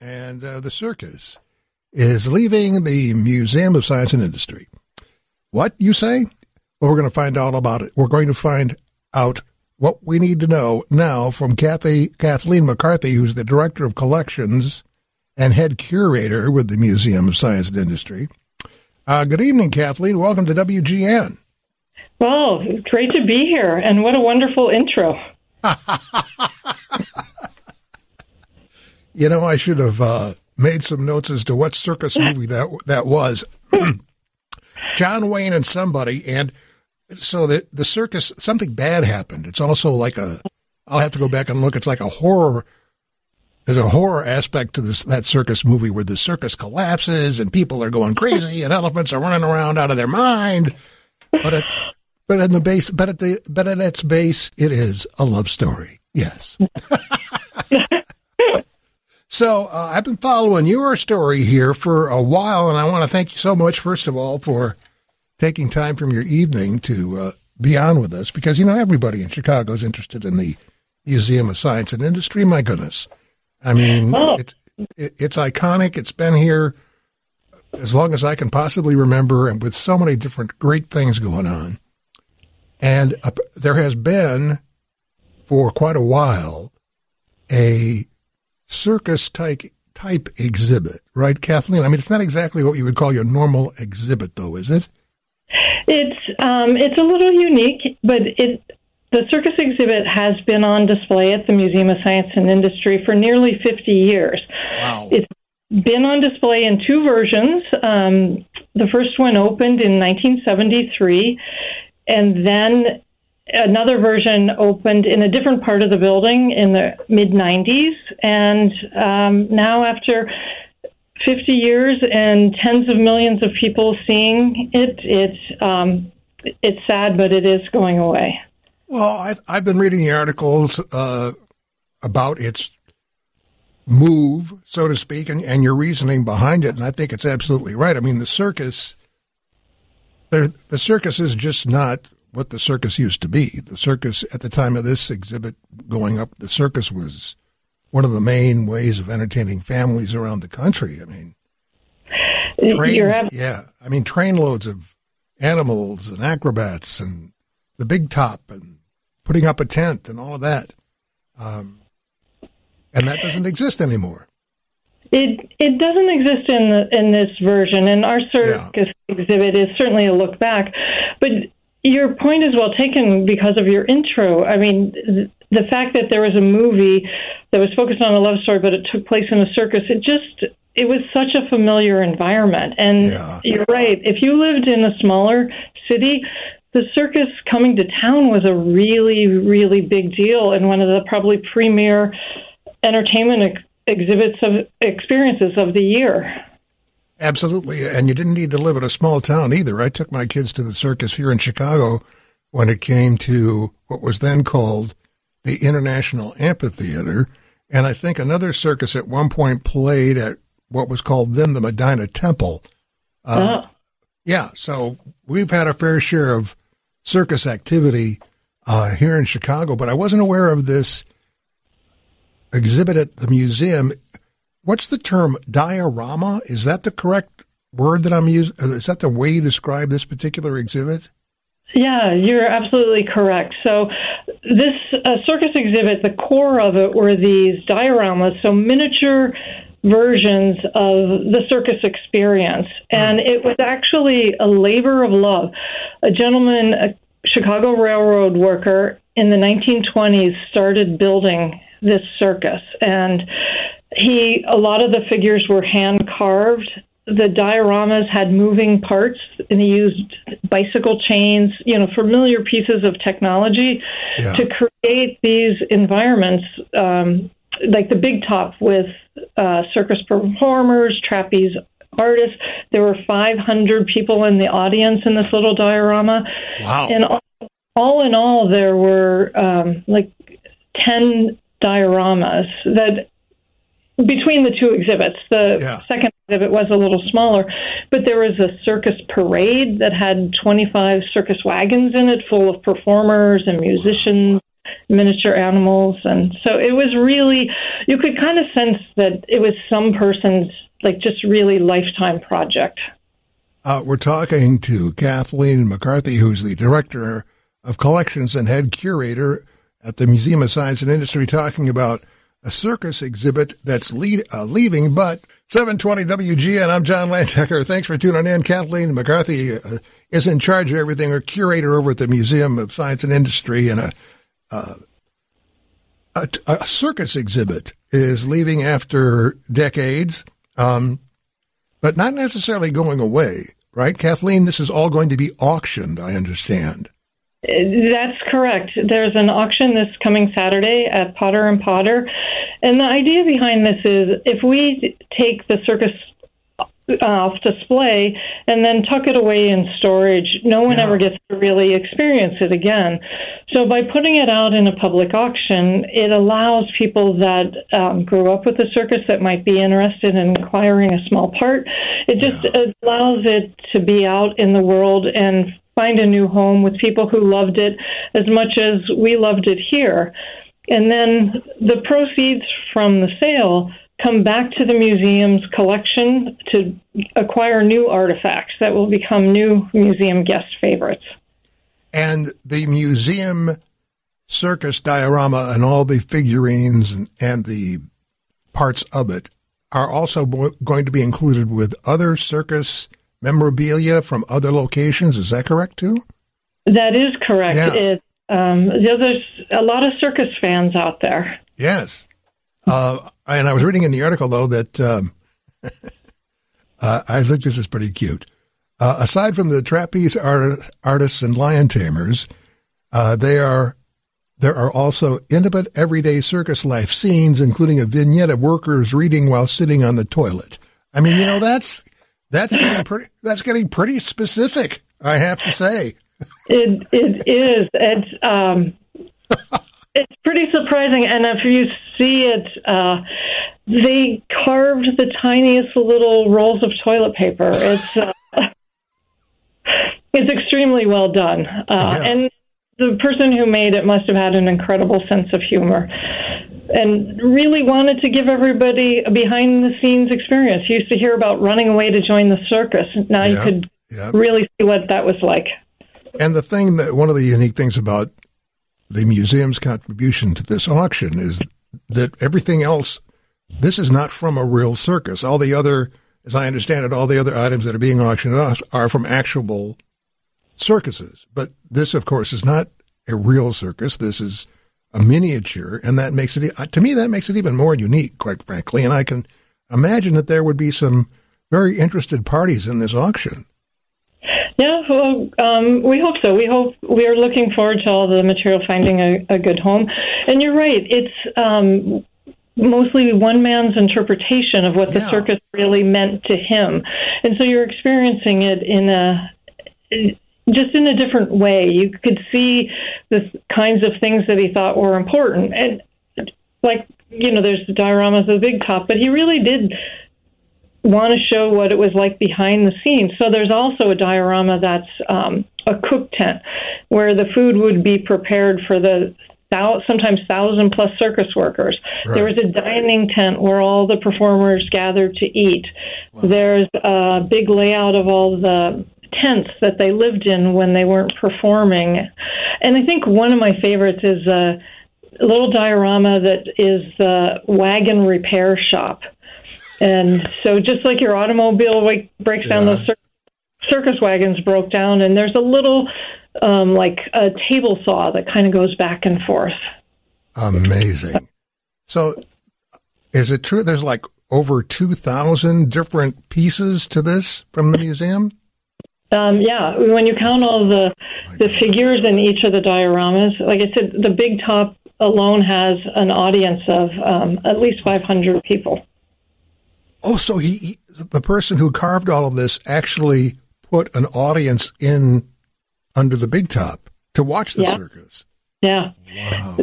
and uh, the circus is leaving the Museum of Science and Industry. What, you say? Well, we're going to find out about it. We're going to find out what we need to know now from Kathy, Kathleen McCarthy, who's the Director of Collections and Head Curator with the Museum of Science and Industry. Uh, good evening, Kathleen. Welcome to WGN. Well, great to be here, and what a wonderful intro. you know, I should have uh, made some notes as to what circus movie that that was. John Wayne and somebody, and so the the circus something bad happened. It's also like a. I'll have to go back and look. It's like a horror. There's a horror aspect to this that circus movie where the circus collapses and people are going crazy and elephants are running around out of their mind. But at, but in the base, but at the but at its base, it is a love story. Yes. So uh, I've been following your story here for a while, and I want to thank you so much, first of all, for taking time from your evening to uh, be on with us, because you know everybody in Chicago is interested in the Museum of Science and Industry. My goodness, I mean, oh. it's it, it's iconic. It's been here as long as I can possibly remember, and with so many different great things going on. And uh, there has been, for quite a while, a circus type type exhibit, right, Kathleen? I mean, it's not exactly what you would call your normal exhibit, though, is it? It's um, it's a little unique, but it the circus exhibit has been on display at the Museum of Science and Industry for nearly 50 years. Wow. It's been on display in two versions. Um, the first one opened in 1973, and then another version opened in a different part of the building in the mid 90s. And um, now, after 50 years and tens of millions of people seeing it, it's, um, it's sad, but it is going away. Well, I've, I've been reading the articles uh, about its move, so to speak, and, and your reasoning behind it, and I think it's absolutely right. I mean, the circus, the circus is just not what the circus used to be. The circus at the time of this exhibit going up, the circus was one of the main ways of entertaining families around the country. I mean, trains, yeah, I mean, trainloads of animals and acrobats and the big top and putting up a tent and all of that. Um, and that doesn't exist anymore. It it doesn't exist in the, in this version, and our circus yeah. exhibit is certainly a look back. But your point is well taken because of your intro. I mean, the fact that there was a movie that was focused on a love story, but it took place in a circus, it just it was such a familiar environment. And yeah. you're right. If you lived in a smaller city, the circus coming to town was a really, really big deal and one of the probably premier entertainment ex- exhibits of experiences of the year. Absolutely. And you didn't need to live in a small town either. I took my kids to the circus here in Chicago when it came to what was then called the International Amphitheater. And I think another circus at one point played at what was called then the Medina Temple. Uh, oh. Yeah. So we've had a fair share of circus activity uh, here in Chicago, but I wasn't aware of this exhibit at the museum what's the term diorama? Is that the correct word that I'm using? Uh, is that the way you describe this particular exhibit? Yeah, you're absolutely correct. So, this uh, circus exhibit, the core of it were these dioramas, so miniature versions of the circus experience. And it was actually a labor of love. A gentleman, a Chicago Railroad worker in the 1920s, started building this circus. And he a lot of the figures were hand carved. The dioramas had moving parts, and he used bicycle chains, you know, familiar pieces of technology yeah. to create these environments, um, like the big top with uh, circus performers, trapeze artists. There were 500 people in the audience in this little diorama, wow. and all, all in all, there were um, like 10 dioramas that between the two exhibits. The yeah. second exhibit was a little smaller, but there was a circus parade that had 25 circus wagons in it full of performers and musicians. miniature animals. And so it was really, you could kind of sense that it was some person's, like, just really lifetime project. Uh, we're talking to Kathleen McCarthy, who's the director of collections and head curator at the Museum of Science and Industry, talking about a circus exhibit that's lead, uh, leaving, but 720 WGN. I'm John Landecker. Thanks for tuning in. Kathleen McCarthy uh, is in charge of everything, or curator over at the Museum of Science and Industry, and a, uh, a, a, circus exhibit is leaving after decades, um, but not necessarily going away, right? Kathleen, this is all going to be auctioned, I understand. That's correct. There's an auction this coming Saturday at Potter and Potter. And the idea behind this is if we take the circus off display and then tuck it away in storage, no one yeah. ever gets to really experience it again. So by putting it out in a public auction, it allows people that um, grew up with the circus that might be interested in acquiring a small part. It just yeah. allows it to be out in the world and find a new home with people who loved it as much as we loved it here. And then the proceeds from the sale come back to the museum's collection to acquire new artifacts that will become new museum guest favorites. And the museum circus diorama and all the figurines and, the parts of it are also going to be included with other circus memorabilia from other locations. Is that correct too? That is correct. Yeah. It, um, there's a lot of circus fans out there. Yes. Uh, and I was reading in the article though that um, uh, I think this is pretty cute. Uh, aside from the trapeze art- artists and lion tamers, uh, they are there are also intimate everyday circus life scenes, including a vignette of workers reading while sitting on the toilet. I mean, you know, that's that's getting pretty. That's getting pretty specific. I have to say. It it is. It's um, it's pretty surprising, and if you see it, uh, they carved the tiniest little rolls of toilet paper. It's uh, it's extremely well done, uh, yeah. and the person who made it must have had an incredible sense of humor and really wanted to give everybody a behind the scenes experience. You used to hear about running away to join the circus. Now you could really see what that was like. And the thing that one of the unique things about the museum's contribution to this auction is that everything else, this is not from a real circus. All the other, as I understand it, all the other items that are being auctioned off are from actual circuses. But this, of course, is not a real circus. This is a miniature, and that makes it to me that makes it even more unique, quite frankly. And I can imagine that there would be some very interested parties in this auction. Yeah, well, um, we hope so. We hope we are looking forward to all the material finding a, a good home. And you're right; it's um, mostly one man's interpretation of what yeah. the circus really meant to him, and so you're experiencing it in a just in a different way. You could see the kinds of things that he thought were important. And like, you know, there's the dioramas of the big top, but he really did want to show what it was like behind the scenes. So there's also a diorama that's um, a cook tent where the food would be prepared for the sometimes thousand plus circus workers. Right. There was a dining tent where all the performers gathered to eat. Wow. There's a big layout of all the tents that they lived in when they weren't performing. And I think one of my favorites is a little diorama that is the wagon repair shop. And so, just like your automobile breaks yeah. down, those cir- circus wagons broke down, and there's a little, um, like a table saw that kind of goes back and forth. Amazing. So, is it true there's like over 2,000 different pieces to this from the museum? Um, yeah, when you count all the the figures in each of the dioramas, like I said, the big top alone has an audience of um, at least 500 people. Oh, so he, he, the person who carved all of this actually put an audience in under the big top to watch the yeah. circus. Yeah. Wow.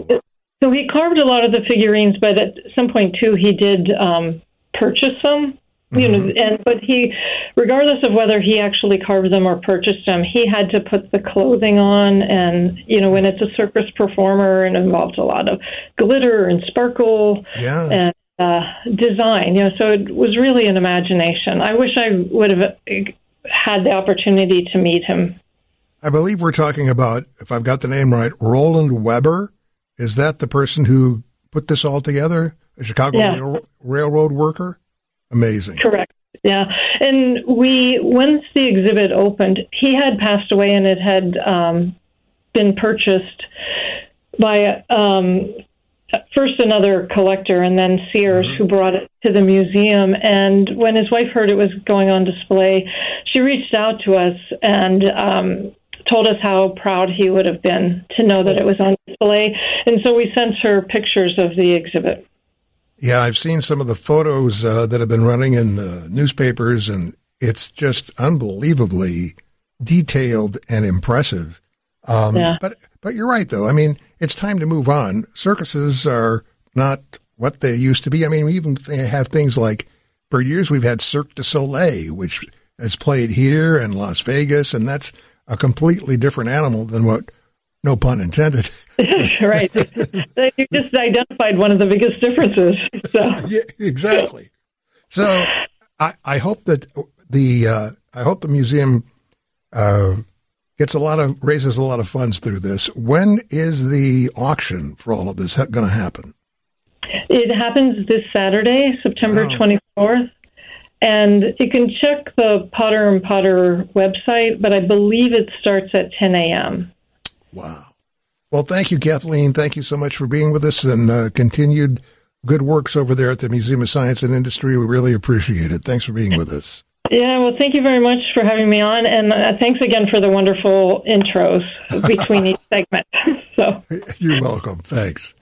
So he carved a lot of the figurines, but at some point too, he did um, purchase them you know, and but he, regardless of whether he actually carved them or purchased them, he had to put the clothing on, and you know, when it's a circus performer, and involves a lot of glitter and sparkle, Yeah. and uh, design. You know, so it was really an imagination. I wish I would have had the opportunity to meet him. I believe we're talking about, if I've got the name right, Roland Weber. Is that the person who put this all together? A Chicago Yeah. rail, railroad worker? Amazing. Correct. Yeah, and we once the exhibit opened, he had passed away, and it had um, been purchased by um, first another collector, and then Sears, who brought it to the museum. And when his wife heard it was going on display, she reached out to us and. Um, Told us how proud he would have been to know that it was on display. And so we sent her pictures of the exhibit. Yeah, I've seen some of the photos uh, that have been running in the newspapers, and it's just unbelievably detailed and impressive. Um, Yeah. But but you're right, though. I mean, it's time to move on. Circuses are not what they used to be. I mean, we even have things like for years we've had Cirque du Soleil, which has played here in Las Vegas, and that's a completely different animal than what, no pun intended, right. you just identified one of the biggest differences. So. yeah, exactly. So I, I hope that the uh, I hope the museum uh, gets a lot of raises a lot of funds through this. When is the auction for all of this going to happen? It happens this Saturday, September Wow. 24th. And you can check the Potter and Potter website, but I believe it starts at 10 a.m. Wow. Well, thank you, Kathleen. Thank you so much for being with us and uh, continued good works over there at the Museum of Science and Industry. We really appreciate it. Thanks for being with us. Yeah, well, thank you very much for having me on, and uh, thanks again for the wonderful intros between each segment. so. You're welcome. Thanks.